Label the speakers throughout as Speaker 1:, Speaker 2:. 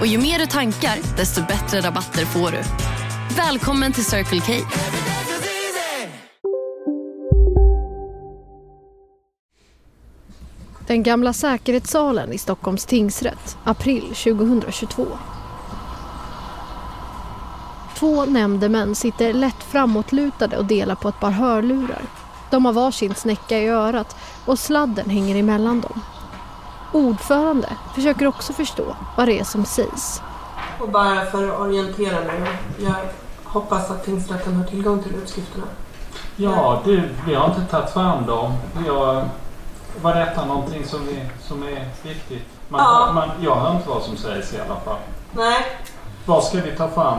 Speaker 1: Och ju mer du tankar, desto bättre rabatter får du. Välkommen till Circle K.
Speaker 2: Den gamla säkerhetssalen i Stockholms tingsrätt, april 2022. Två nämndemän sitter lätt framåtlutade och delar på ett par hörlurar. De har varsin snäcka i örat och sladden hänger emellan dem. Ordförande försöker också förstå vad det är som sägs.
Speaker 3: Och bara för att orientera mig, jag hoppas att tingsrätten har tillgång till utskrifterna.
Speaker 4: Ja, du, vi har inte tagit fram dem. Jag, var detta någonting som, vi, som är viktigt? Man,
Speaker 3: Ja.
Speaker 4: man, jag hör inte vad som sägs i alla fall.
Speaker 3: Nej,
Speaker 4: Vad ska vi ta fram?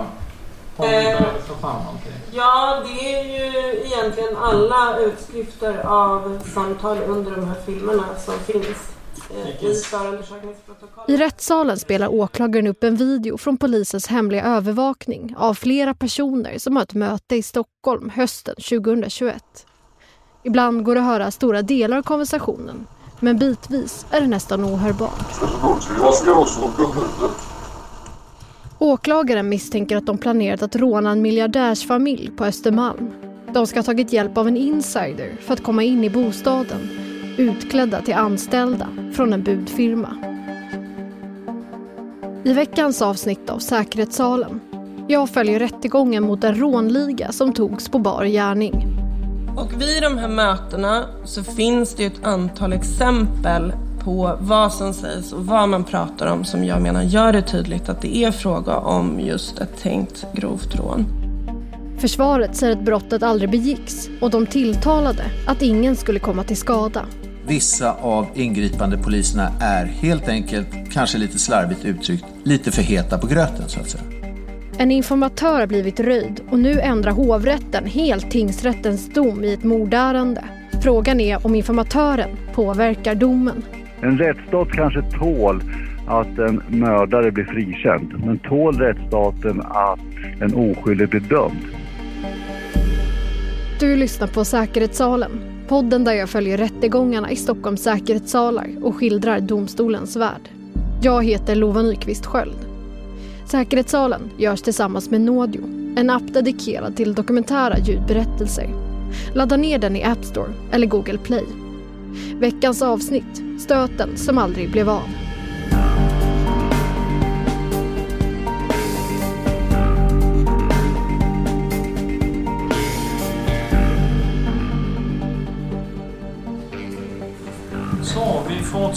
Speaker 4: Om vi
Speaker 3: Eh.
Speaker 4: behöver ta fram någonting.
Speaker 3: ja det är ju egentligen alla utskrifter av samtal under de här filmerna som finns i
Speaker 2: rättssalen spelar åklagaren upp en video från polisens hemliga övervakning av flera personer som har ett möte i Stockholm hösten 2021. Ibland går det att höra stora delar av konversationen men bitvis är det nästan ohörbart. Åklagaren misstänker att de planerat att råna en miljardärsfamilj på Östermalm. De ska ha tagit hjälp av en insider för att komma in i bostaden utklädda till anställda från en budfirma. I veckans avsnitt av Säkerhetssalen jag följer rättegången mot en rånliga som togs på bar gärning.
Speaker 3: Och vid de här mötena så finns det ett antal exempel på vad som sägs och vad man pratar om som jag menar gör det tydligt att det är fråga om just ett tänkt grovt rån.
Speaker 2: Försvaret säger att brottet aldrig begicks och de tilltalade att ingen skulle komma till skada.
Speaker 5: Vissa av ingripande poliserna är helt enkelt, kanske lite slarvigt uttryckt, lite för heta på gröten så att säga.
Speaker 2: En informatör har blivit röjd och nu ändrar hovrätten helt tingsrättens dom i ett mordärende. Frågan är om informatören påverkar domen.
Speaker 6: En rättsstat kanske tål att en mördare blir frikänd. Men tål rättsstaten att en oskyldig blir dömd?
Speaker 2: Du lyssnar på Säkerhetssalen, podden där jag följer rättegångarna i Stockholms säkerhetssalar och skildrar domstolens värld. Jag heter Lova Nyqvist Sköld. Säkerhetssalen görs tillsammans med Nådio, en app dedikerad till dokumentära ljudberättelser. Ladda ner den i App Store eller Google Play. Veckans avsnitt, Stöten som aldrig blev av.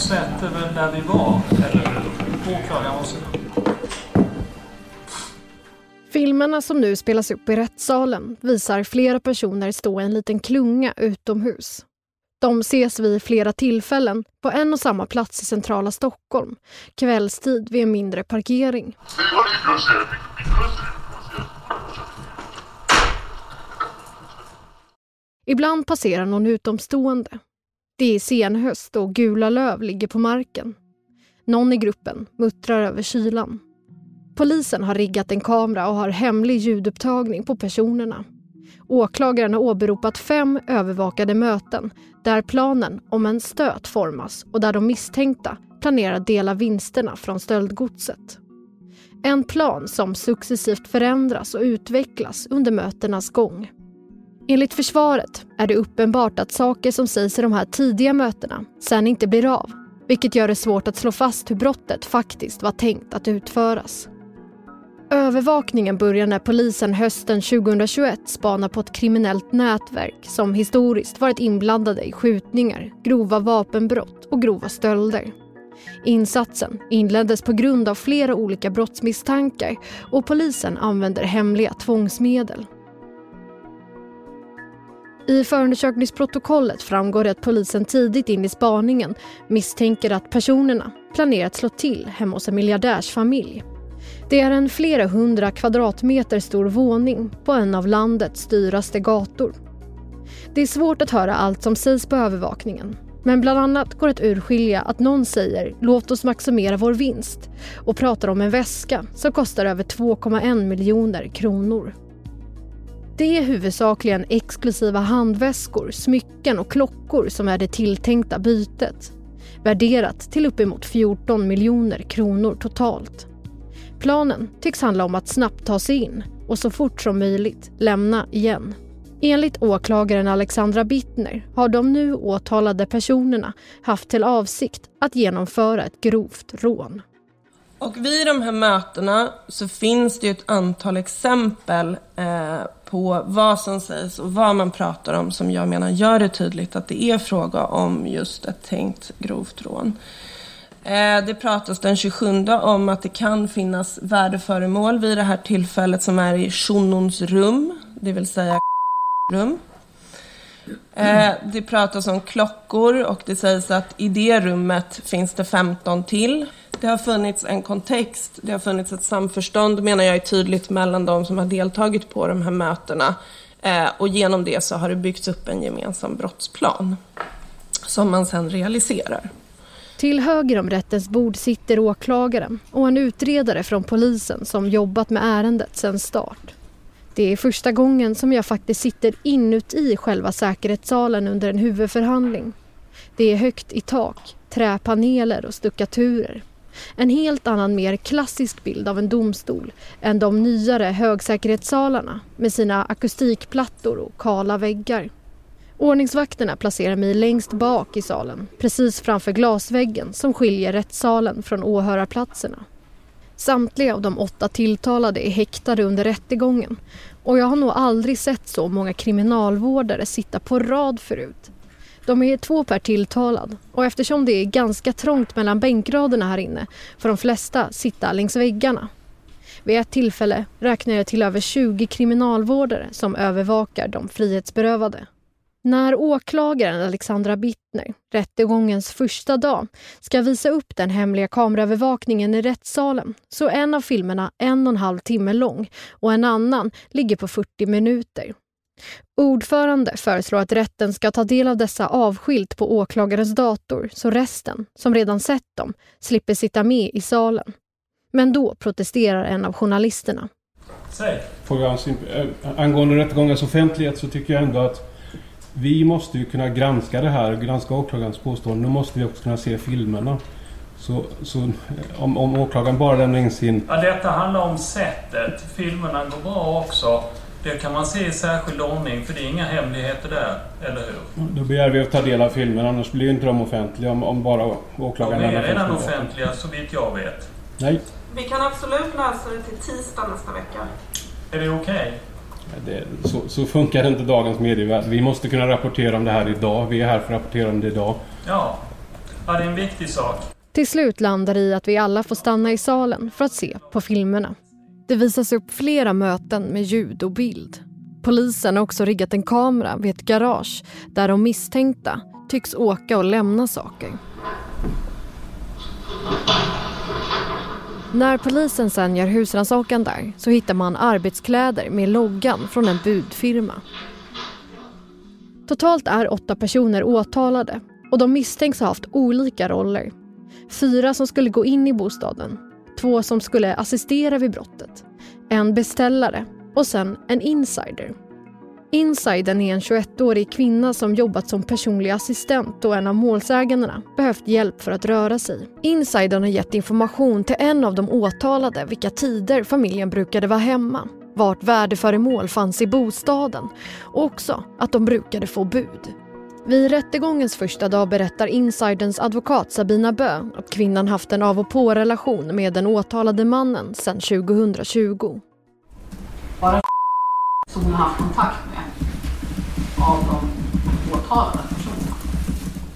Speaker 4: fortsätter väl där vi var, eller hur?
Speaker 2: Filmerna som nu spelas upp i rättssalen visar flera personer stå i en liten klunga utomhus. De ses vid flera tillfällen på en och samma plats i centrala Stockholm, kvällstid vid en mindre parkering. Ibland passerar någon utomstående. Det är senhöst och gula löv ligger på marken. Någon i gruppen muttrar över kylan. Polisen har riggat en kamera och har hemlig ljudupptagning på personerna. Åklagaren har åberopat fem övervakade möten där planen om en stöt formas och där de misstänkta planerar att dela vinsterna från stöldgodset. En plan som successivt förändras och utvecklas under mötenas gång. Enligt försvaret är det uppenbart att saker som sägs i de här tidiga mötena sen inte blir av, vilket gör det svårt att slå fast hur brottet faktiskt var tänkt att utföras. Övervakningen börjar när polisen hösten 2021 spanar på ett kriminellt nätverk som historiskt varit inblandade i skjutningar, grova vapenbrott och grova stölder. Insatsen inleddes på grund av flera olika brottsmisstankar och polisen använder hemliga tvångsmedel. I förundersökningsprotokollet framgår det att polisen tidigt in i spaningen misstänker att personerna planerat slå till hemma hos en miljardärsfamilj. Det är en flera hundra kvadratmeter stor våning på en av landets dyraste gator. Det är svårt att höra allt som sägs på övervakningen. Men bland annat går det urskilja att någon säger “låt oss maximera vår vinst” och pratar om en väska som kostar över 2,1 miljoner kronor. Det är huvudsakligen exklusiva handväskor, smycken och klockor som är det tilltänkta bytet. Värderat till uppemot 14 miljoner kronor totalt. Planen tycks handla om att snabbt ta sig in och så fort som möjligt lämna igen. Enligt åklagaren Alexandra Bittner har de nu åtalade personerna haft till avsikt att genomföra ett grovt rån.
Speaker 3: Och vid de här mötena så finns det ju ett antal exempel eh, på vad som sägs och vad man pratar om som jag menar gör det tydligt att det är fråga om just ett tänkt grovt rån. Eh, det pratas den 27 om att det kan finnas värdeföremål vid det här tillfället som är i Shunons rum, det vill säga rum. Eh, det pratas om klockor och det sägs att i det rummet finns det 15 till. Det har funnits en kontext, det har funnits ett samförstånd menar jag är tydligt mellan de som har deltagit på de här mötena. Eh, och genom det så har det byggts upp en gemensam brottsplan som man sedan realiserar.
Speaker 2: Till höger om rättens bord sitter åklagaren och en utredare från polisen som jobbat med ärendet sedan start. Det är första gången som jag faktiskt sitter inuti själva säkerhetssalen under en huvudförhandling. Det är högt i tak, träpaneler och stuckaturer. En helt annan mer klassisk bild av en domstol än de nyare högsäkerhetssalarna med sina akustikplattor och kala väggar. Ordningsvakterna placerar mig längst bak i salen, precis framför glasväggen som skiljer rättssalen från åhörarplatserna. Samtliga av de åtta tilltalade är häktade under rättegången och jag har nog aldrig sett så många kriminalvårdare sitta på rad förut. De är två per tilltalad och eftersom det är ganska trångt mellan bänkraderna här inne får de flesta sitta längs väggarna. Vid ett tillfälle räknar jag till över 20 kriminalvårdare som övervakar de frihetsberövade. När åklagaren Alexandra Bittner, rättegångens första dag, ska visa upp den hemliga kameraövervakningen i rättssalen så är en av filmerna en och en halv timme lång och en annan ligger på 40 minuter. Ordförande föreslår att rätten ska ta del av dessa avskilt på åklagarens dator så resten, som redan sett dem, slipper sitta med i salen. Men då protesterar en av journalisterna.
Speaker 7: Säg. Angående rättegångens offentlighet så tycker jag ändå att vi måste ju kunna granska det här, granska åklagarens påståenden. Då måste vi också kunna se filmerna. Så, så om, om åklagaren bara lämnar in sin...
Speaker 4: Ja, detta handlar om sättet. Filmerna går bra också. Det kan man se i särskild ordning för det är inga hemligheter där, eller hur?
Speaker 7: Då begär vi att ta del av filmerna, annars blir inte de offentliga om, om bara åklagaren...
Speaker 4: De är redan offentliga så vitt jag vet.
Speaker 7: Nej.
Speaker 3: Vi kan absolut lösa det till tisdag nästa vecka.
Speaker 4: Är det okej? Okay?
Speaker 7: Det, så, så, funkar inte dagens medievärld. Vi måste kunna rapportera om det här idag. Vi är här för att rapportera om det idag.
Speaker 4: Ja, ja det är en viktig sak.
Speaker 2: Till slut landar det i att vi alla får stanna i salen för att se på filmerna. Det visas upp flera möten med ljud och bild. Polisen har också riggat en kamera vid ett garage där de misstänkta tycks åka och lämna saker. När polisen sen gör husrannsakan där så hittar man arbetskläder med loggan från en budfirma. Totalt är åtta personer åtalade och de misstänks ha haft olika roller. Fyra som skulle gå in i bostaden, två som skulle assistera vid brottet, en beställare och sen en insider Insidern är en 21-årig kvinna som jobbat som personlig assistent och en av målsägandena behövt hjälp för att röra sig. Insidern har gett information till en av de åtalade vilka tider familjen brukade vara hemma, vart värdeföremål fanns i bostaden och också att de brukade få bud. Vid rättegångens första dag berättar insiderns advokat Sabina Bö att kvinnan haft en av och på-relation med den åtalade mannen sedan 2020.
Speaker 8: Bara som hon har haft kontakt med av de åtalade personerna.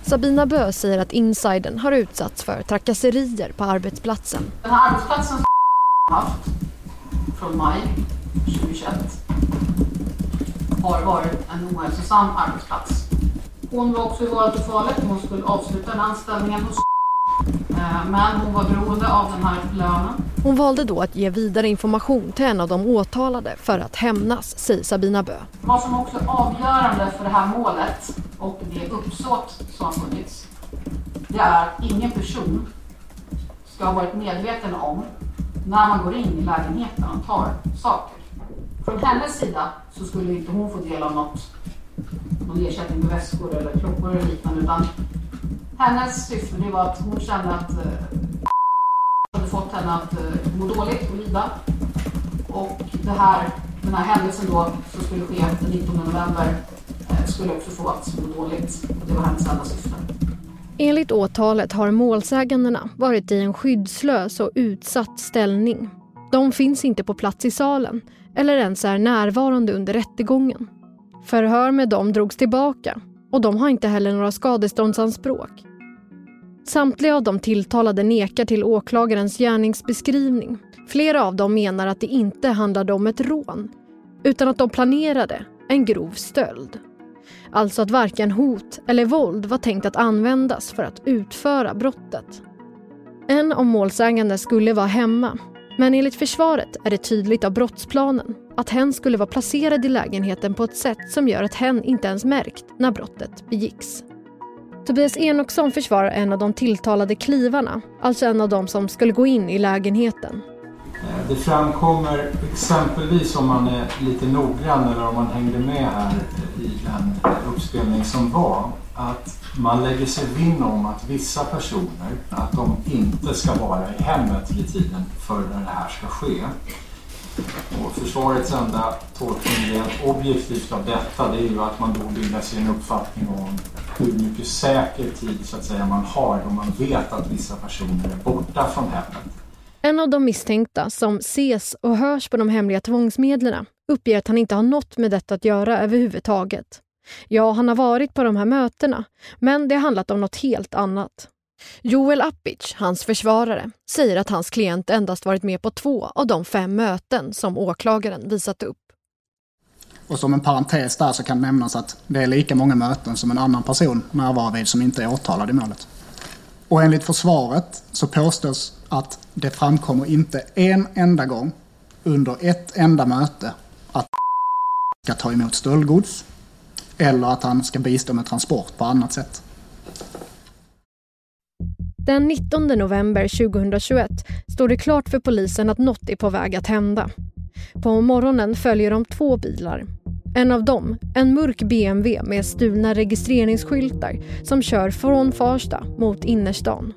Speaker 2: Sabina Bö säger att insidern har utsatts för trakasserier på arbetsplatsen.
Speaker 8: Den här arbetsplatsen som har haft från maj 2021 har varit en ohälsosam arbetsplats. Hon var också i valet och kvalet. Hon skulle avsluta den anställningen hos eh, men hon var beroende av den här lönen
Speaker 2: Hon valde då att ge vidare information till en av de åtalade för att hämnas, säger Sabina Bö.
Speaker 8: Vad som också är avgörande för det här målet och det uppsåt som har funnits, det är att ingen person ska ha varit medveten om när man går in i lägenheten och tar saker. Från hennes sida så skulle inte hon få del av något, någon ersättning på väskor eller klockor eller liknande utan hennes syfte det var att hon kände att eh, hade fått henne att eh, må dåligt och lida. Och det här, den här händelsen då som skulle ske den 19 november eh, skulle också få att må dåligt. Och det var hennes enda syfte.
Speaker 2: Enligt åtalet har målsägandena varit i en skyddslös och utsatt ställning. De finns inte på plats i salen eller ens är närvarande under rättegången. Förhör med dem drogs tillbaka och de har inte heller några skadeståndsanspråk. Samtliga av de tilltalade nekar till åklagarens gärningsbeskrivning. Flera av dem menar att det inte handlade om ett rån utan att de planerade en grov stöld. Alltså att varken hot eller våld var tänkt att användas för att utföra brottet. En av målsägande skulle vara hemma men enligt försvaret är det tydligt av brottsplanen att hen skulle vara placerad i lägenheten på ett sätt som gör att hen inte ens märkt när brottet begicks. Tobias Enoksson försvarar en av de tilltalade klivarna, alltså en av de som skulle gå in i lägenheten.
Speaker 4: Det framkommer exempelvis om man är lite noggrann eller om man hängde med här i den uppspelning som var att man lägger sig vinn om att vissa personer, att de inte ska vara i hemmet vid tiden för när det här ska ske. Och försvarets enda tolkning rent objektivt av detta det är ju att man då bildar sig en uppfattning om hur mycket säker tid så att säga, man har då man vet att vissa personer är borta från hemmet.
Speaker 2: En av de misstänkta som ses och hörs på de hemliga tvångsmedlen uppger att han inte har något med detta att göra överhuvudtaget. Ja, han har varit på de här mötena, men det har handlat om något helt annat. Joel Appic, hans försvarare, säger att hans klient endast varit med på två av de fem möten som åklagaren visat upp.
Speaker 9: Och som en parentes där så kan nämnas att det är lika många möten som en annan person närvarar vid som inte är åtalad i målet. Och enligt försvaret så påstås att det framkommer inte en enda gång under ett enda möte att ska ta emot stöldgods eller att han ska bistå med transport på annat sätt.
Speaker 2: Den 19 november 2021 står det klart för polisen att något är på väg att hända. På morgonen följer de två bilar. En av dem, en mörk BMW med stulna registreringsskyltar som kör från Farsta mot innerstan.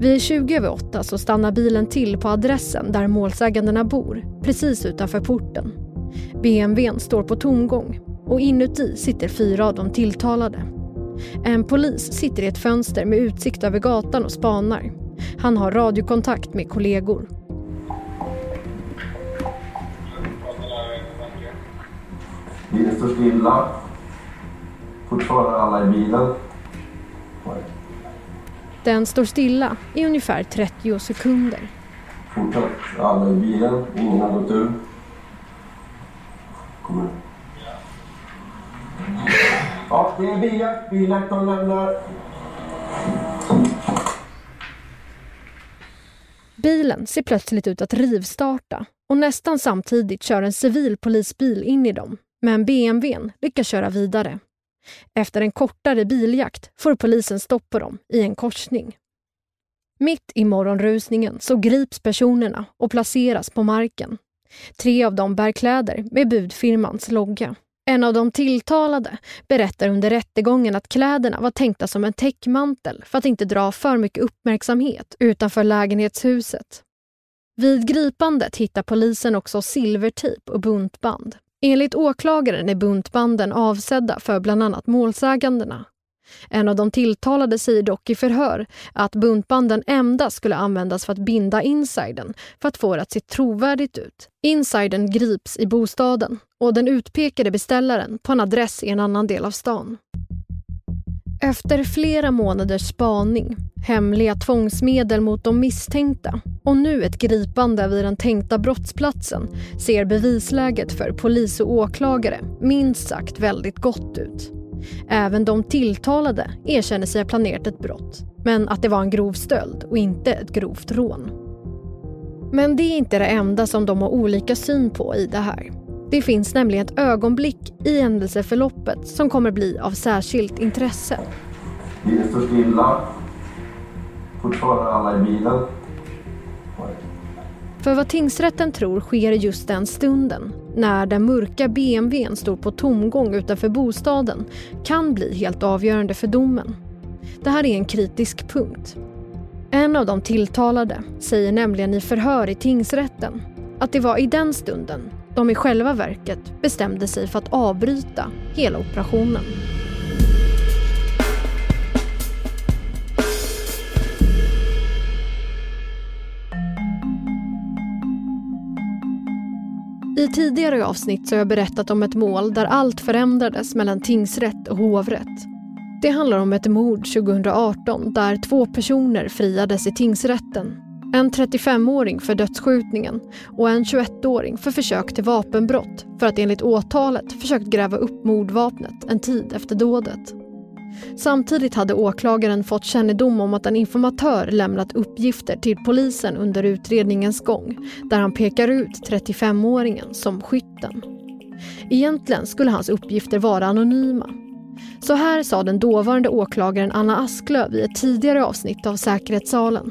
Speaker 2: Vid 20 över 8 så stannar bilen till på adressen där målsägandena bor, precis utanför porten. BMWn står på tomgång och inuti sitter fyra av de tilltalade. En polis sitter i ett fönster med utsikt över gatan och spanar. Han har radiokontakt med kollegor.
Speaker 10: Bilen står stilla. Fortfarande alla i bilen.
Speaker 2: Den står stilla i ungefär 30 sekunder.
Speaker 10: Fortsatt alla i bilen. Ingen har gått ur. Kommer Ja, det är biljakt. Biljakt de lämnar.
Speaker 2: Bilen ser plötsligt ut att rivstarta och nästan samtidigt kör en civil polisbil in i dem. Men BMWn lyckas köra vidare. Efter en kortare biljakt får polisen stopp på dem i en korsning. Mitt i morgonrusningen så grips personerna och placeras på marken. Tre av dem bär kläder med budfirmans logga. En av de tilltalade berättar under rättegången att kläderna var tänkta som en täckmantel för att inte dra för mycket uppmärksamhet utanför lägenhetshuset. Vid gripandet hittar polisen också silvertejp och buntband. Enligt åklagaren är buntbanden avsedda för bland annat målsägandena. En av de tilltalade säger dock i förhör att buntbanden endast skulle användas för att binda insidern för att få det att se trovärdigt ut. Insidern grips i bostaden och den utpekade beställaren på en adress i en annan del av stan. Efter flera månaders spaning, hemliga tvångsmedel mot de misstänkta och nu ett gripande vid den tänkta brottsplatsen ser bevisläget för polis och åklagare minst sagt väldigt gott ut. Även de tilltalade erkänner sig ha planerat ett brott, men att det var en grov stöld och inte ett grovt rån. Men det är inte det enda som de har olika syn på i det här. Det finns nämligen ett ögonblick i händelseförloppet som kommer bli av särskilt intresse.
Speaker 10: Bilen står stilla. Fortfarande alla i bilen.
Speaker 2: För vad tingsrätten tror sker just den stunden, när den mörka BMWn står på tomgång utanför bostaden, kan bli helt avgörande för domen. Det här är en kritisk punkt. En av de tilltalade säger nämligen i förhör i tingsrätten att det var i den stunden de i själva verket bestämde sig för att avbryta hela operationen. I tidigare avsnitt så har jag berättat om ett mål där allt förändrades mellan tingsrätt och hovrätt. Det handlar om ett mord 2018 där två personer friades i tingsrätten. En 35-åring för dödsskjutningen och en 21-åring för försök till vapenbrott för att enligt åtalet försökt gräva upp mordvapnet en tid efter dådet. Samtidigt hade åklagaren fått kännedom om att en informatör lämnat uppgifter till polisen under utredningens gång där han pekar ut 35-åringen som skytten. Egentligen skulle hans uppgifter vara anonyma. Så här sa den dåvarande åklagaren Anna Asklöv i ett tidigare avsnitt av Säkerhetssalen.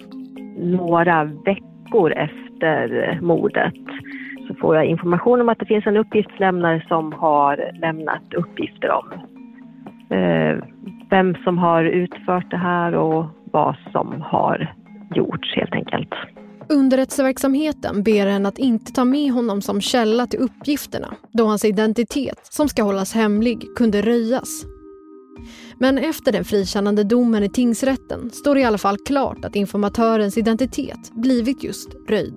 Speaker 11: Några veckor efter mordet så får jag information om att det finns en uppgiftslämnare som har lämnat uppgifter om Eh, vem som har utfört det här och vad som har gjorts helt enkelt.
Speaker 2: Underrättelseverksamheten ber henne att inte ta med honom som källa till uppgifterna då hans identitet, som ska hållas hemlig, kunde röjas. Men efter den frikännande domen i tingsrätten står det i alla fall klart att informatörens identitet blivit just röjd.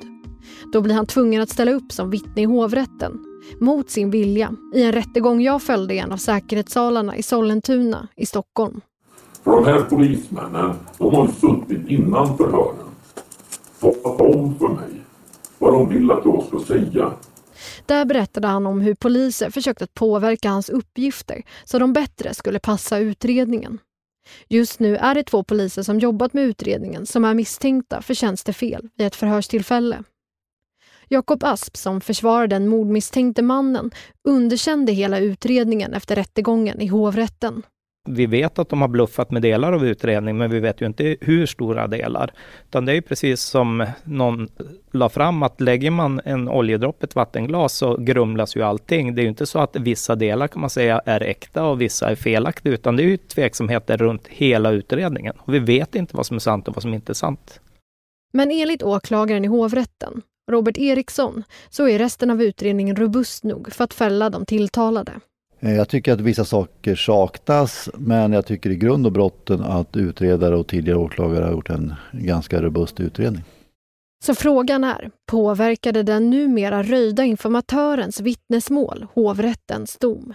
Speaker 2: Då blir han tvungen att ställa upp som vittne i hovrätten mot sin vilja i en rättegång jag följde i en av säkerhetssalarna i Sollentuna i Stockholm.
Speaker 12: För de här polismännen, de har suttit innan förhören. Talat om för mig vad de vill att jag ska säga.
Speaker 2: Där berättade han om hur poliser försökt att påverka hans uppgifter så de bättre skulle passa utredningen. Just nu är det två poliser som jobbat med utredningen som är misstänkta för tjänstefel vid ett förhörstillfälle. Jakob Asp, som försvarar den mordmisstänkte mannen, underkände hela utredningen efter rättegången i hovrätten.
Speaker 13: Vi vet att de har bluffat med delar av utredningen, men vi vet ju inte hur stora delar. Utan det är ju precis som någon la fram, att lägger man en oljedropp i ett vattenglas så grumlas ju allting. Det är ju inte så att vissa delar kan man säga är äkta och vissa är felaktiga, utan det är ju tveksamheter runt hela utredningen. Och vi vet inte vad som är sant och vad som inte är sant.
Speaker 2: Men enligt åklagaren i hovrätten Robert Eriksson, så är resten av utredningen robust nog för att fälla de tilltalade.
Speaker 14: Eh, jag tycker att vissa saker saknas men jag tycker i grund och brotten att utredare och tidigare åklagare har gjort en ganska robust utredning.
Speaker 2: Så frågan är, påverkade den numera röjda informatörens vittnesmål hovrättens dom?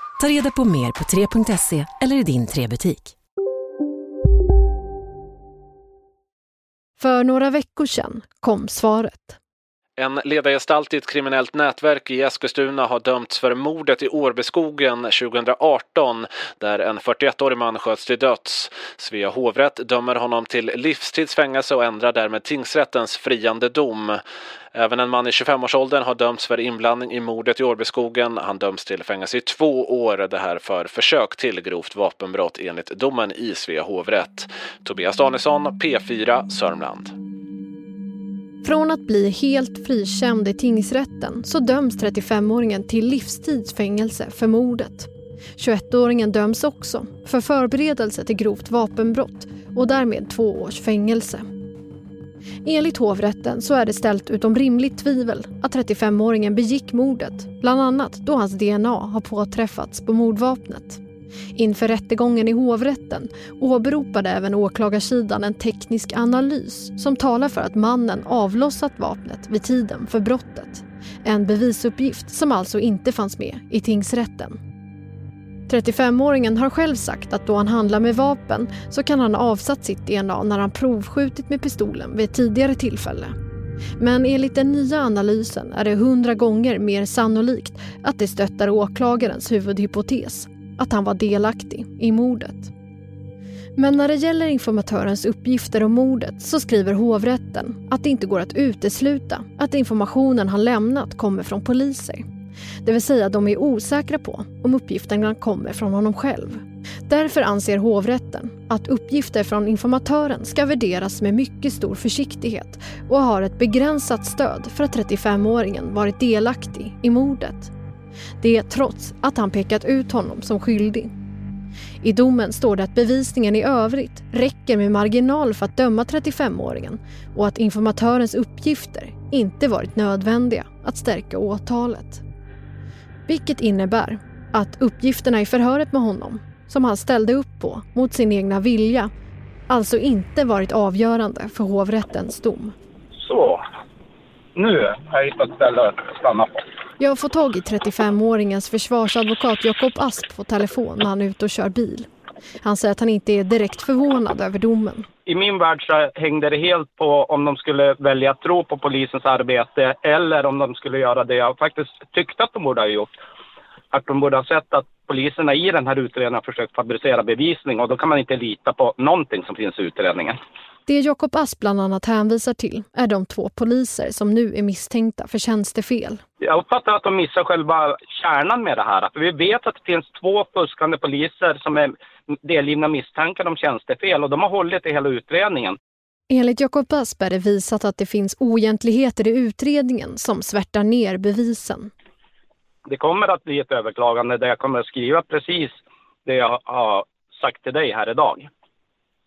Speaker 15: Ta reda på mer på 3.se eller i din 3-butik.
Speaker 2: För några veckor sedan kom svaret.
Speaker 16: En ledargestalt i ett kriminellt nätverk i Eskilstuna har dömts för mordet i Årbeskogen 2018 där en 41-årig man sköts till döds. Svea hovrätt dömer honom till livstidsfängelse och ändrar därmed tingsrättens friande dom. Även en man i 25-årsåldern har dömts för inblandning i mordet i Årbeskogen. Han döms till fängelse i två år, det här för försök till grovt vapenbrott enligt domen i Svea hovrätt. Tobias Danielsson, P4 Sörmland.
Speaker 2: Från att bli helt frikänd i tingsrätten så döms 35-åringen till livstidsfängelse för mordet. 21-åringen döms också för förberedelse till grovt vapenbrott och därmed två års fängelse. Enligt hovrätten så är det ställt utom rimligt tvivel att 35-åringen begick mordet, bland annat då hans DNA har påträffats på mordvapnet. Inför rättegången i hovrätten åberopade även åklagarsidan en teknisk analys som talar för att mannen avlossat vapnet vid tiden för brottet. En bevisuppgift som alltså inte fanns med i tingsrätten. 35-åringen har själv sagt att då han handlar med vapen så kan han ha avsatt sitt DNA när han provskjutit med pistolen vid ett tidigare tillfälle. Men enligt den nya analysen är det hundra gånger mer sannolikt att det stöttar åklagarens huvudhypotes, att han var delaktig i mordet. Men när det gäller informatörens uppgifter om mordet så skriver hovrätten att det inte går att utesluta att informationen han lämnat kommer från poliser. Det vill säga de är osäkra på om uppgifterna kommer från honom själv. Därför anser hovrätten att uppgifter från informatören ska värderas med mycket stor försiktighet och har ett begränsat stöd för att 35-åringen varit delaktig i mordet. Det trots att han pekat ut honom som skyldig. I domen står det att bevisningen i övrigt räcker med marginal för att döma 35-åringen och att informatörens uppgifter inte varit nödvändiga att stärka åtalet. Vilket innebär att uppgifterna i förhöret med honom, som han ställde upp på mot sin egna vilja, alltså inte varit avgörande för hovrättens dom.
Speaker 17: Så, nu har jag hittat ställe att stanna på.
Speaker 2: Jag har fått tag i 35-åringens försvarsadvokat Jakob Asp på telefon när han är ute och kör bil. Han säger att han inte är direkt förvånad över domen.
Speaker 17: I min värld så hängde det helt på om de skulle välja att tro på polisens arbete eller om de skulle göra det jag faktiskt tyckte att de borde ha gjort. Att de borde ha sett att poliserna i den här utredningen har försökt fabricera bevisning och då kan man inte lita på någonting som finns i utredningen.
Speaker 2: Det Jakob Asp bland annat hänvisar till är de två poliser som nu är misstänkta för tjänstefel.
Speaker 17: Jag uppfattar att de missar själva kärnan med det här. Att vi vet att det finns två fuskande poliser som är delgivna misstankar om tjänstefel och de har hållit i hela utredningen.
Speaker 2: Enligt Jakob Asp är det visat att det finns oegentligheter i utredningen som svärtar ner bevisen.
Speaker 17: Det kommer att bli ett överklagande där jag kommer att skriva precis det jag har sagt till dig här idag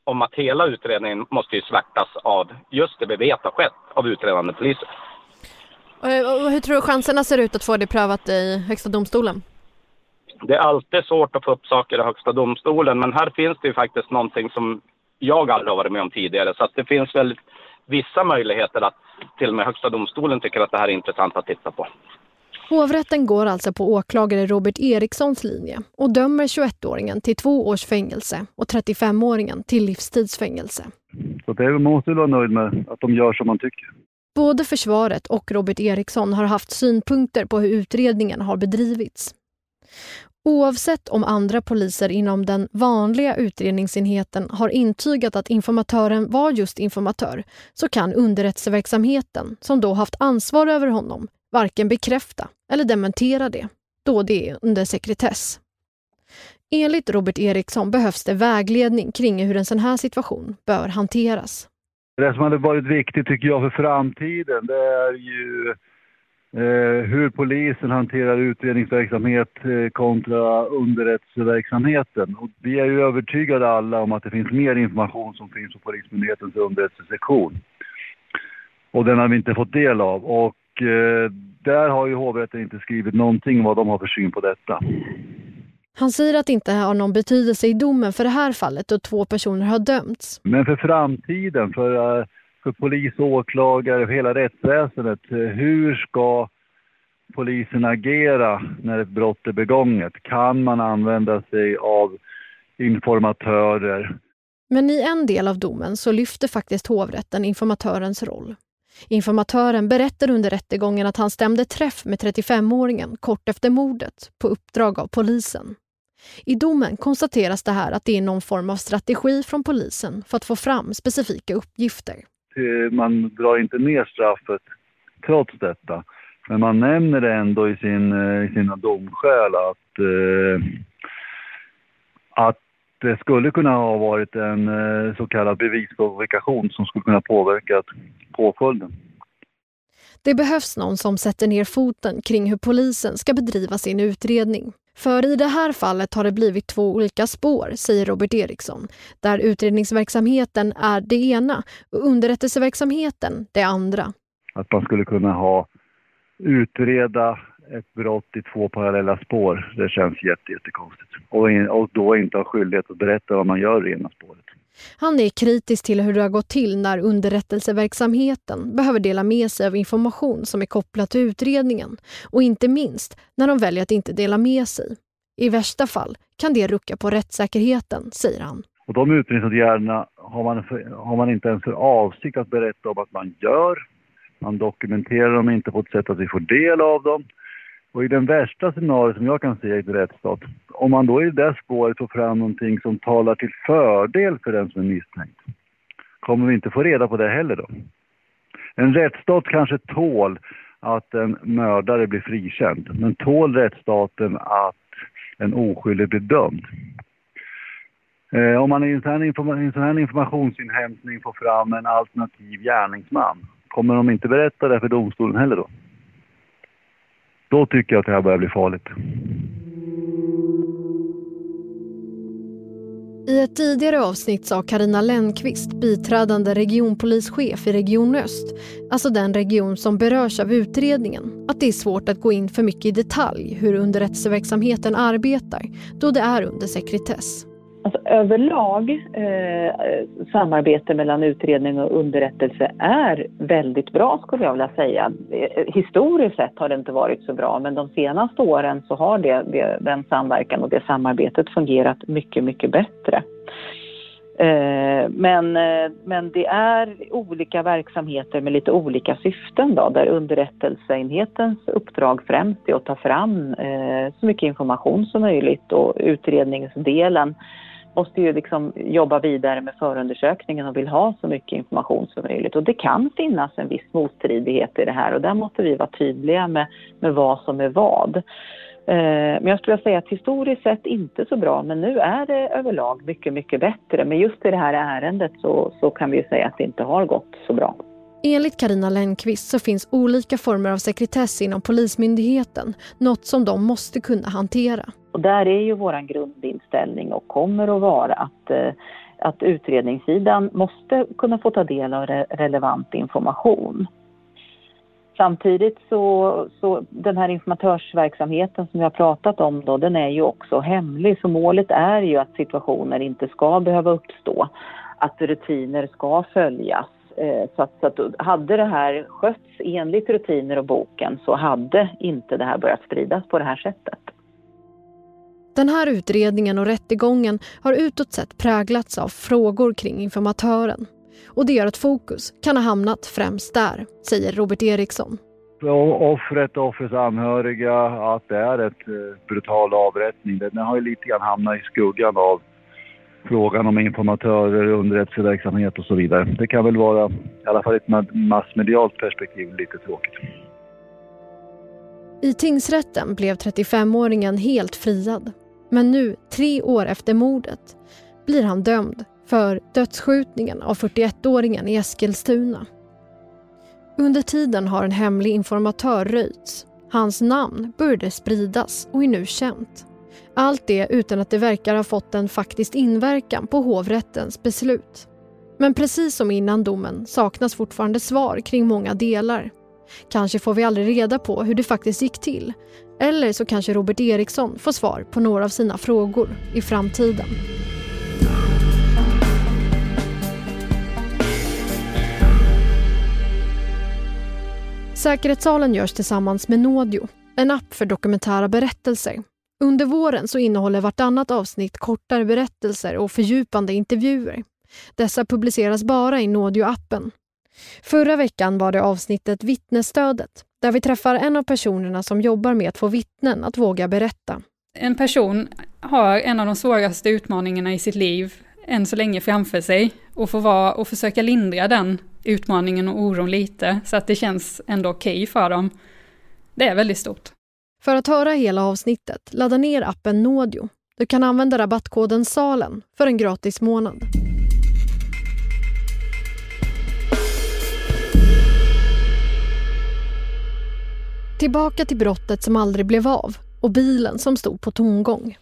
Speaker 17: om att hela utredningen måste ju svärtas av just det vi vet har skett av utredande poliser.
Speaker 2: Och hur tror du chanserna ser ut att få det prövat i Högsta domstolen?
Speaker 17: Det är alltid svårt att få upp saker i Högsta domstolen men här finns det ju faktiskt någonting som jag aldrig har varit med om tidigare så att det finns väl vissa möjligheter att till och med Högsta domstolen tycker att det här är intressant att titta på.
Speaker 2: Hovrätten går alltså på åklagare Robert Erikssons linje och dömer 21-åringen till två års fängelse och 35-åringen till livstidsfängelse.
Speaker 6: Så det måste vara nöjd med att de gör som man tycker.
Speaker 2: Både försvaret och Robert Eriksson har haft synpunkter på hur utredningen har bedrivits. Oavsett om andra poliser inom den vanliga utredningsenheten har intygat att informatören var just informatör så kan underrättelseverksamheten, som då haft ansvar över honom, varken bekräfta eller dementera det, då det är under sekretess. Enligt Robert Eriksson behövs det vägledning kring hur en sån här situation bör hanteras.
Speaker 6: Det som hade varit viktigt tycker jag för framtiden det är ju eh, hur polisen hanterar utredningsverksamhet eh, kontra underrättelseverksamheten. Och vi är ju övertygade alla om att det finns mer information som finns på Polismyndighetens underrättelsesektion. Och den har vi inte fått del av. Och där har ju hovrätten inte skrivit någonting vad de har för syn på detta.
Speaker 2: Han säger att det inte har någon betydelse i domen för det här fallet då två personer har dömts.
Speaker 6: Men för framtiden, för, eh, för polis och åklagare, för hela rättsväsendet. eh, Hur ska polisen agera när ett brott är begånget? Kan man använda sig av informatörer?
Speaker 2: Men i en del av domen så lyfter faktiskt hovrätten informatörens roll. Informatören berättar under rättegången att han stämde träff med 35-åringen kort efter mordet på uppdrag av polisen. I domen konstateras det här att det är någon form av strategi från polisen för att få fram specifika uppgifter.
Speaker 6: Eh, man drar inte ner straffet trots detta. Men man nämner det ändå i, sin, eh, i sina domskäl att, eh, att det skulle kunna ha varit en eh, så kallad bevisprovokation som skulle kunna påverka påföljden.
Speaker 2: Det behövs någon som sätter ner foten kring hur polisen ska bedriva sin utredning. För i det här fallet har det blivit två olika spår, säger Robert Eriksson, där utredningsverksamheten är det ena och underrättelseverksamheten det andra.
Speaker 6: Att man skulle kunna ha utreda ett brott i två parallella spår, det känns jätte, jättekonstigt. Och, in, och då inte ha skyldighet att berätta vad man gör i ena spåret.
Speaker 2: Han är kritisk till hur det har gått till när underrättelseverksamheten behöver dela med sig av information som är kopplad till utredningen och inte minst när de väljer att inte dela med sig. I värsta fall kan det rucka på rättssäkerheten, säger han.
Speaker 6: Och de utredningsåtgärderna har man, har man inte ens för avsikt att berätta om att man gör. Man dokumenterar dem inte på ett sätt att vi får del av dem. Och i den värsta scenariot som jag kan se i ett rättsstat, om man då i det spåret får fram någonting som talar till fördel för den som är misstänkt, kommer vi inte få reda på det heller då? En rättsstat kanske tål att en mördare blir frikänd, men tål rättsstaten att en oskyldig blir dömd? Eh, om man i en sån, här, sån här informationsinhämtning får fram en alternativ gärningsman, kommer de inte berätta det för domstolen heller då? Då tycker jag att det här börjar bli farligt.
Speaker 2: I ett tidigare avsnitt sa Karina Lennqvist, biträdande regionpolischef i Region Öst, alltså den region som berörs av utredningen, att det är svårt att gå in för mycket i detalj hur underrättelseverksamheten arbetar då det är under sekretess.
Speaker 18: Alltså, överlag, eh, samarbete mellan utredning och underrättelse är väldigt bra skulle jag vilja säga. Eh, historiskt sett har det inte varit så bra men de senaste åren så har det, det den samverkan och det samarbetet fungerat mycket, mycket bättre. Eh, men, eh, men det är olika verksamheter med lite olika syften då, där underrättelseenhetens uppdrag främst är att ta fram eh, så mycket information som möjligt och utredningsdelen måste ju liksom jobba vidare med förundersökningen och vill ha så mycket information som möjligt. Och det kan finnas en viss motstridighet i det här och där måste vi vara tydliga med, med vad som är vad. Eh, men jag skulle säga att historiskt sett inte så bra, men nu är det överlag mycket, mycket bättre. Men just i det här ärendet så, så kan vi ju säga att det inte har gått så bra.
Speaker 2: Enligt Karina Lennqvist så finns olika former av sekretess inom Polismyndigheten, något som de måste kunna hantera.
Speaker 18: Och där är ju vår grundinställning och kommer att vara att, eh, att utredningssidan måste kunna få ta del av relevant information. Samtidigt så, så den här informatörsverksamheten som vi har pratat om då, den är ju också hemlig. Så målet är ju att situationer inte ska behöva uppstå. Att rutiner ska följas. Eh, så att, så att hade det här skötts enligt rutiner och boken så hade inte det här börjat spridas på det här sättet.
Speaker 2: Den här utredningen och rättegången har utåt sett präglats av frågor kring informatören. Och det gör att fokus kan ha hamnat främst där, säger Robert Eriksson.
Speaker 6: Offret och offrets anhöriga, att det är ett eh, brutal avrättning. Den har ju lite grann hamnat i skuggan av frågan om informatörer, underrättelseverksamhet och så vidare. Det kan väl vara, i alla fall i ett massmedialt perspektiv, lite tråkigt.
Speaker 2: I tingsrätten blev 35-åringen helt friad. Men nu, tre år efter mordet, blir han dömd för dödsskjutningen av 41-åringen i Eskilstuna. Under tiden har en hemlig informatör röjts. Hans namn började spridas och är nu känt. Allt det utan att det verkar ha fått en faktisk inverkan på hovrättens beslut. Men precis som innan domen saknas fortfarande svar kring många delar. Kanske får vi aldrig reda på hur det faktiskt gick till. Eller så kanske Robert Eriksson får svar på några av sina frågor i framtiden. Säkerhetssalen görs tillsammans med Nodio, en app för dokumentära berättelser. Under våren så innehåller vartannat avsnitt kortare berättelser och fördjupande intervjuer. Dessa publiceras bara i Nådio-appen. Förra veckan var det avsnittet Vittnesstödet där vi träffar en av personerna som jobbar med att få vittnen att våga berätta.
Speaker 19: En person har en av de svåraste utmaningarna i sitt liv än så länge framför sig och får vara och försöka lindra den utmaningen och oron lite så att det känns ändå okej okay för dem. Det är väldigt stort.
Speaker 2: För att höra hela avsnittet, ladda ner appen Nådio. Du kan använda rabattkoden SALEN för en gratis månad. Tillbaka till brottet som aldrig blev av och bilen som stod på tomgång.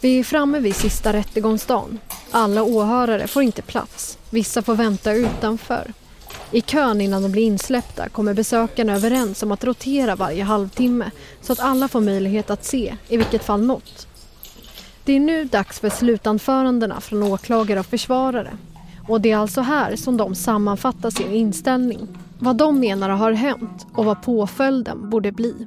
Speaker 2: Vi är framme vid sista rättegångsdagen. Alla åhörare får inte plats. Vissa får vänta utanför. I kön innan de blir insläppta kommer besökarna överens om att rotera varje halvtimme så att alla får möjlighet att se i vilket fall något. Det är nu dags för slutanförandena från åklagare och försvarare. Och det är alltså här som de sammanfattar sin inställning. Vad de menar har hänt och vad påföljden borde bli.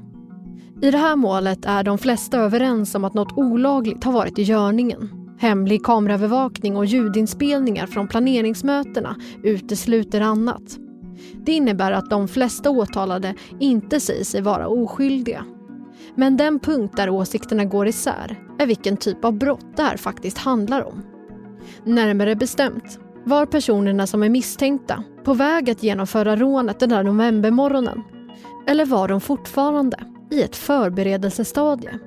Speaker 2: I det här målet är de flesta överens om att något olagligt har varit i görningen. Hemlig kameraövervakning och ljudinspelningar från planeringsmötena utesluter annat. Det innebär att de flesta åtalade inte säger sig vara oskyldiga. Men den punkt där åsikterna går isär är vilken typ av brott det här faktiskt handlar om. Närmare bestämt var personerna som är misstänkta på väg att genomföra rånet den där novembermorgonen? Eller var de fortfarande i ett förberedelsestadie?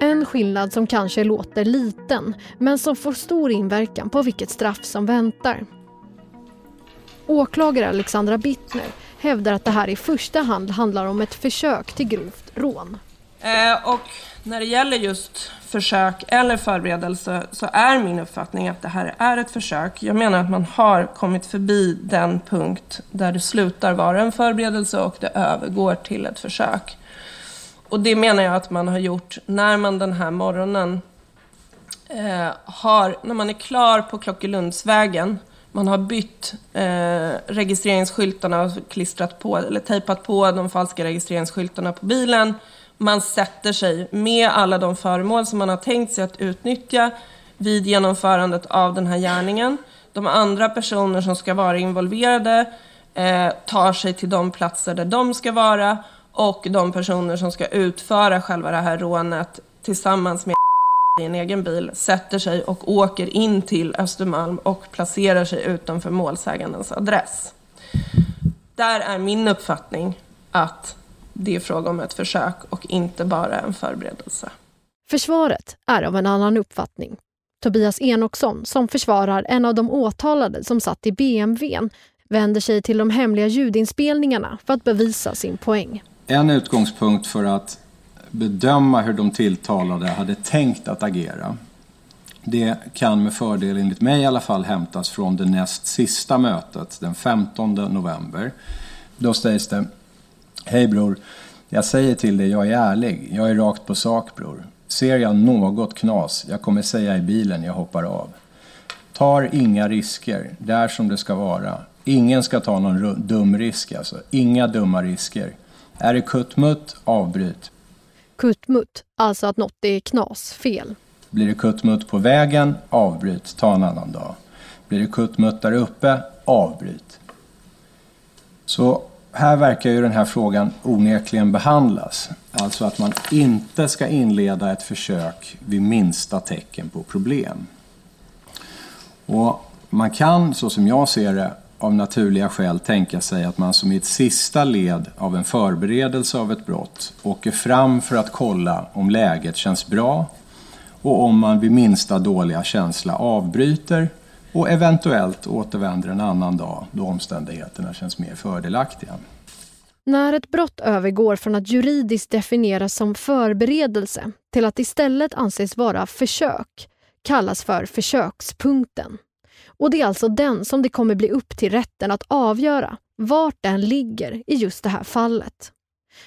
Speaker 2: En skillnad som kanske låter liten men som får stor inverkan på vilket straff som väntar. Åklagare Alexandra Bittner hävdar att det här i första hand handlar om ett försök till grovt rån.
Speaker 20: Eh, och när det gäller just försök eller förberedelse så är min uppfattning att det här är ett försök. Jag menar att man har kommit förbi den punkt där det slutar vara en förberedelse och det övergår till ett försök. Och det menar jag att man har gjort när man den här morgonen eh, har, när man är klar på Klockelundsvägen, man har bytt eh, registreringsskyltarna och klistrat på, eller tejpat på de falska registreringsskyltarna på bilen. Man sätter sig med alla de föremål som man har tänkt sig att utnyttja vid genomförandet av den här gärningen. De andra personer som ska vara involverade eh, tar sig till de platser där de ska vara och de personer som ska utföra själva det här rånet tillsammans med i en egen bil sätter sig och åker in till Östermalm och placerar sig utanför målsägandens adress. Där är min uppfattning att det är fråga om ett försök och inte bara en förberedelse.
Speaker 2: Försvaret är av en annan uppfattning. Tobias Enoksson, som försvarar en av de åtalade som satt i BMWn, vänder sig till de hemliga ljudinspelningarna för att bevisa sin poäng.
Speaker 21: En utgångspunkt för att bedöma hur de tilltalade hade tänkt att agera det kan med fördel, enligt mig i alla fall, hämtas från det näst sista mötet den 15 november. Då sägs det Hej bror, jag säger till dig, jag är ärlig. Jag är rakt på sak bror. Ser jag något knas, jag kommer säga i bilen, jag hoppar av. Tar inga risker, det är som det ska vara. Ingen ska ta någon dum risk alltså. Inga dumma risker. Är det kuttmutt, avbryt.
Speaker 2: Kuttmutt, alltså att något är knas, fel.
Speaker 21: Blir det kuttmutt på vägen, avbryt, ta en annan dag. Blir det kuttmutt där uppe, avbryt. Så här verkar ju den här frågan onekligen behandlas. Alltså att man inte ska inleda ett försök vid minsta tecken på problem. Och man kan, så som jag ser det, av naturliga skäl tänka sig att man som i ett sista led av en förberedelse av ett brott åker fram för att kolla om läget känns bra och om man vid minsta dåliga känsla avbryter och eventuellt återvänder en annan dag då omständigheterna känns mer fördelaktiga.
Speaker 2: När ett brott övergår från att juridiskt definieras som förberedelse till att istället anses vara försök kallas för försökspunkten. Och det är alltså den som det kommer bli upp till rätten att avgöra vart den ligger i just det här fallet.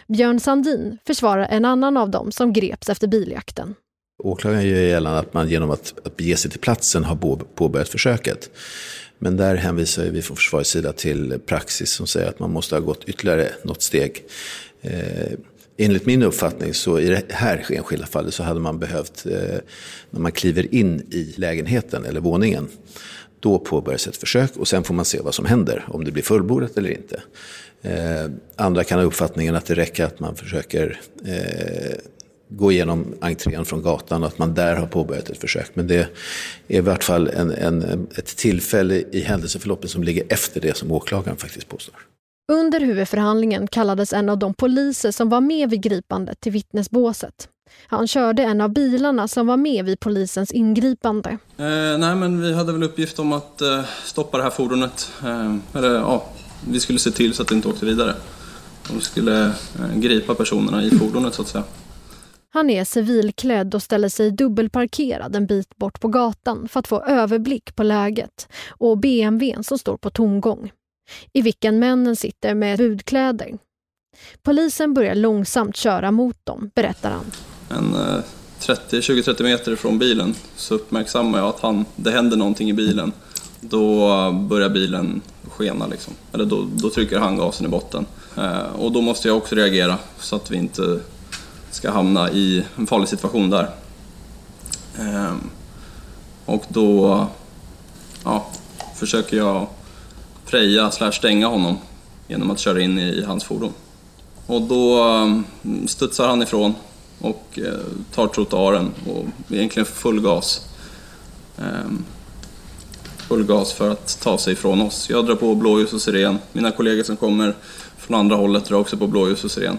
Speaker 2: Björn Sandin försvarar en annan av dem som greps efter biljakten.
Speaker 22: Åklagaren gör gällande att man genom att, att bege sig till platsen har påbörjat försöket. Men där hänvisar vi från försvarets sida till praxis som säger att man måste ha gått ytterligare något steg. Eh, enligt min uppfattning så i det här enskilda fallet så hade man behövt, eh, när man kliver in i lägenheten eller våningen, då påbörjas ett försök och sen får man se vad som händer, om det blir fullbordat eller inte. Eh, andra kan ha uppfattningen att det räcker att man försöker eh, gå igenom entrén från gatan och att man där har påbörjat ett försök. Men det är i vart fall en, en, ett tillfälle i händelseförloppet som ligger efter det som åklagaren faktiskt påstår.
Speaker 2: Under huvudförhandlingen kallades en av de poliser som var med vid gripandet till vittnesbåset. Han körde en av bilarna som var med vid polisens ingripande. Eh,
Speaker 23: nej, men vi hade väl uppgift om att eh, stoppa det här fordonet. Eh, eller ja, vi skulle se till så att det inte åkte vidare. De skulle eh, gripa personerna i fordonet så att säga.
Speaker 2: Han är civilklädd och ställer sig dubbelparkerad en bit bort på gatan för att få överblick på läget och BMWn som står på tomgång, i vilken männen sitter med budkläder. Polisen börjar långsamt köra mot dem, berättar han.
Speaker 23: En eh, 20-30 meter från bilen så uppmärksammar jag att han, det händer någonting i bilen. Då börjar bilen skena liksom. Eller då, då trycker han gasen i botten. Eh, och då måste jag också reagera så att vi inte ska hamna i en farlig situation där. Eh, och då ja, försöker jag preja slash stänga honom genom att köra in i hans fordon. Och då ehm, studsar han ifrån och eh, tar trottoaren och egentligen full gas. Ehm, full gas för att ta sig ifrån oss. Jag drar på blåljus och siren. Mina kollegor som kommer från andra hållet drar också på blåljus och siren.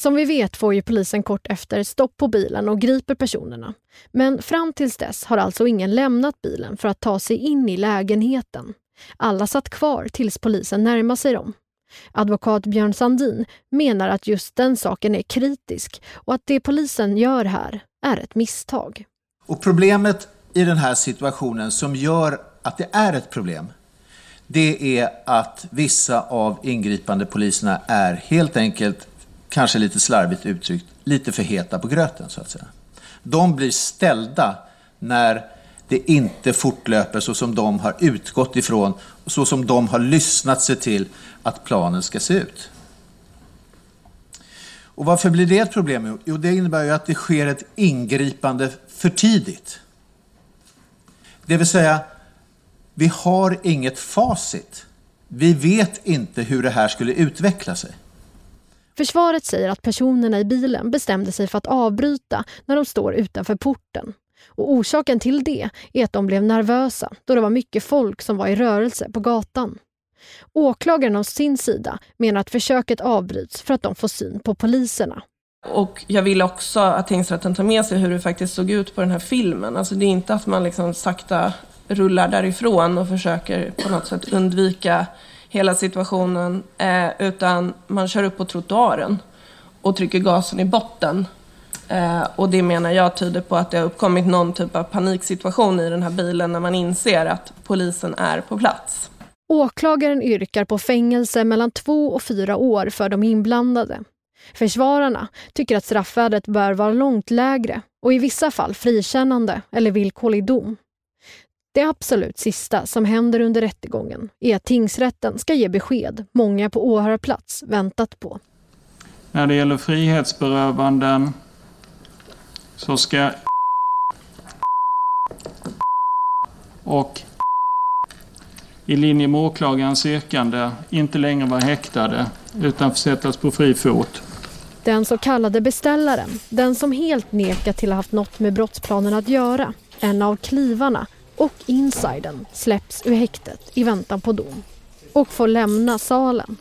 Speaker 2: Som vi vet får ju polisen kort efter stopp på bilen och griper personerna. Men fram tills dess har alltså ingen lämnat bilen för att ta sig in i lägenheten. Alla satt kvar tills polisen närmar sig dem. Advokat Björn Sandin menar att just den saken är kritisk och att det polisen gör här är ett misstag.
Speaker 24: Och problemet i den här situationen som gör att det är ett problem, det är att vissa av ingripande poliserna är helt enkelt, kanske lite slarvigt uttryckt, lite för heta på gröten så att säga. De blir ställda när det inte fortlöper så som de har utgått ifrån, så som de har lyssnat sig till att planen ska se ut. Och varför blir det ett problem? Jo, det innebär ju att det sker ett ingripande för tidigt. Det vill säga, vi har inget facit. Vi vet inte hur det här skulle utveckla sig.
Speaker 2: Försvaret säger att personerna i bilen bestämde sig för att avbryta när de står utanför porten. Och orsaken till det är att de blev nervösa då det var mycket folk som var i rörelse på gatan. Åklagaren å sin sida menar att försöket avbryts för att de får syn på poliserna.
Speaker 20: Och jag vill också att tingsrätten tar med sig hur det faktiskt såg ut på den här filmen. Alltså det är inte att man liksom sakta rullar därifrån och försöker på något sätt undvika hela situationen, eh, utan man kör upp på trottoaren och trycker gasen i botten. Eh, och det menar jag tyder på att det har uppkommit någon typ av paniksituation i den här bilen när man inser att polisen är på plats.
Speaker 2: Åklagaren yrkar på fängelse mellan två och fyra år för de inblandade. Försvararna tycker att straffvärdet bör vara långt lägre och i vissa fall frikännande eller villkorlig dom. Det absolut sista som händer under rättegången är att tingsrätten ska ge besked många på åhörarplats väntat på.
Speaker 25: När det gäller frihetsberövanden så ska och i linje med åklagarens yrkande inte längre vara häktade utan försättas på fri fot.
Speaker 2: Den så kallade beställaren, den som helt nekat till att ha haft något med brottsplanen att göra, en av klivarna och insidern släpps ur häktet i väntan på dom och får lämna salen.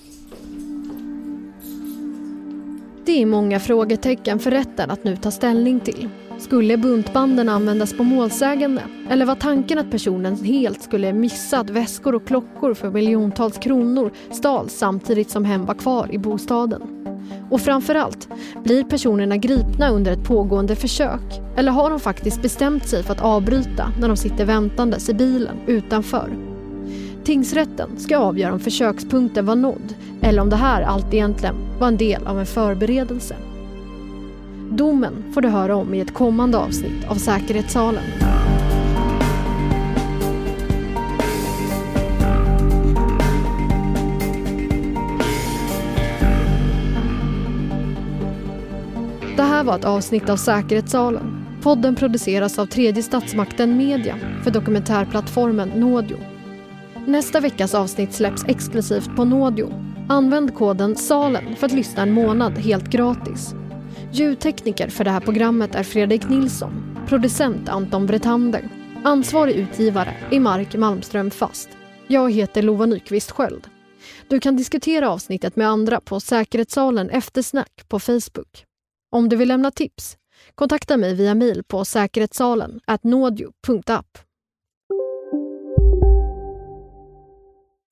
Speaker 2: Det är många frågetecken för rätten att nu ta ställning till. Skulle buntbanden användas på målsägande? Eller var tanken att personen helt skulle missa att väskor och klockor för miljontals kronor stals samtidigt som hem var kvar i bostaden? Och framförallt, blir personerna gripna under ett pågående försök? Eller har de faktiskt bestämt sig för att avbryta när de sitter väntandes i bilen utanför? Tingsrätten ska avgöra om försökspunkten var nådd eller om det här allt egentligen var en del av en förberedelse. Domen får du höra om i ett kommande avsnitt av Säkerhetssalen. Det här var ett avsnitt av Säkerhetssalen. Podden produceras av tredje statsmakten Media för dokumentärplattformen Nådio. Nästa veckas avsnitt släpps exklusivt på Nådio. Använd koden SALEN för att lyssna en månad helt gratis. Ljudtekniker för det här programmet är Fredrik Nilsson. Producent Anton Bretander. Ansvarig utgivare är Mark Malmström Fast. Jag heter Lova Nyqvist Sköld. Du kan diskutera avsnittet med andra på Säkerhetssalen Eftersnack på Facebook. Om du vill lämna tips, kontakta mig via mail på säkerhetssalen nådio.app.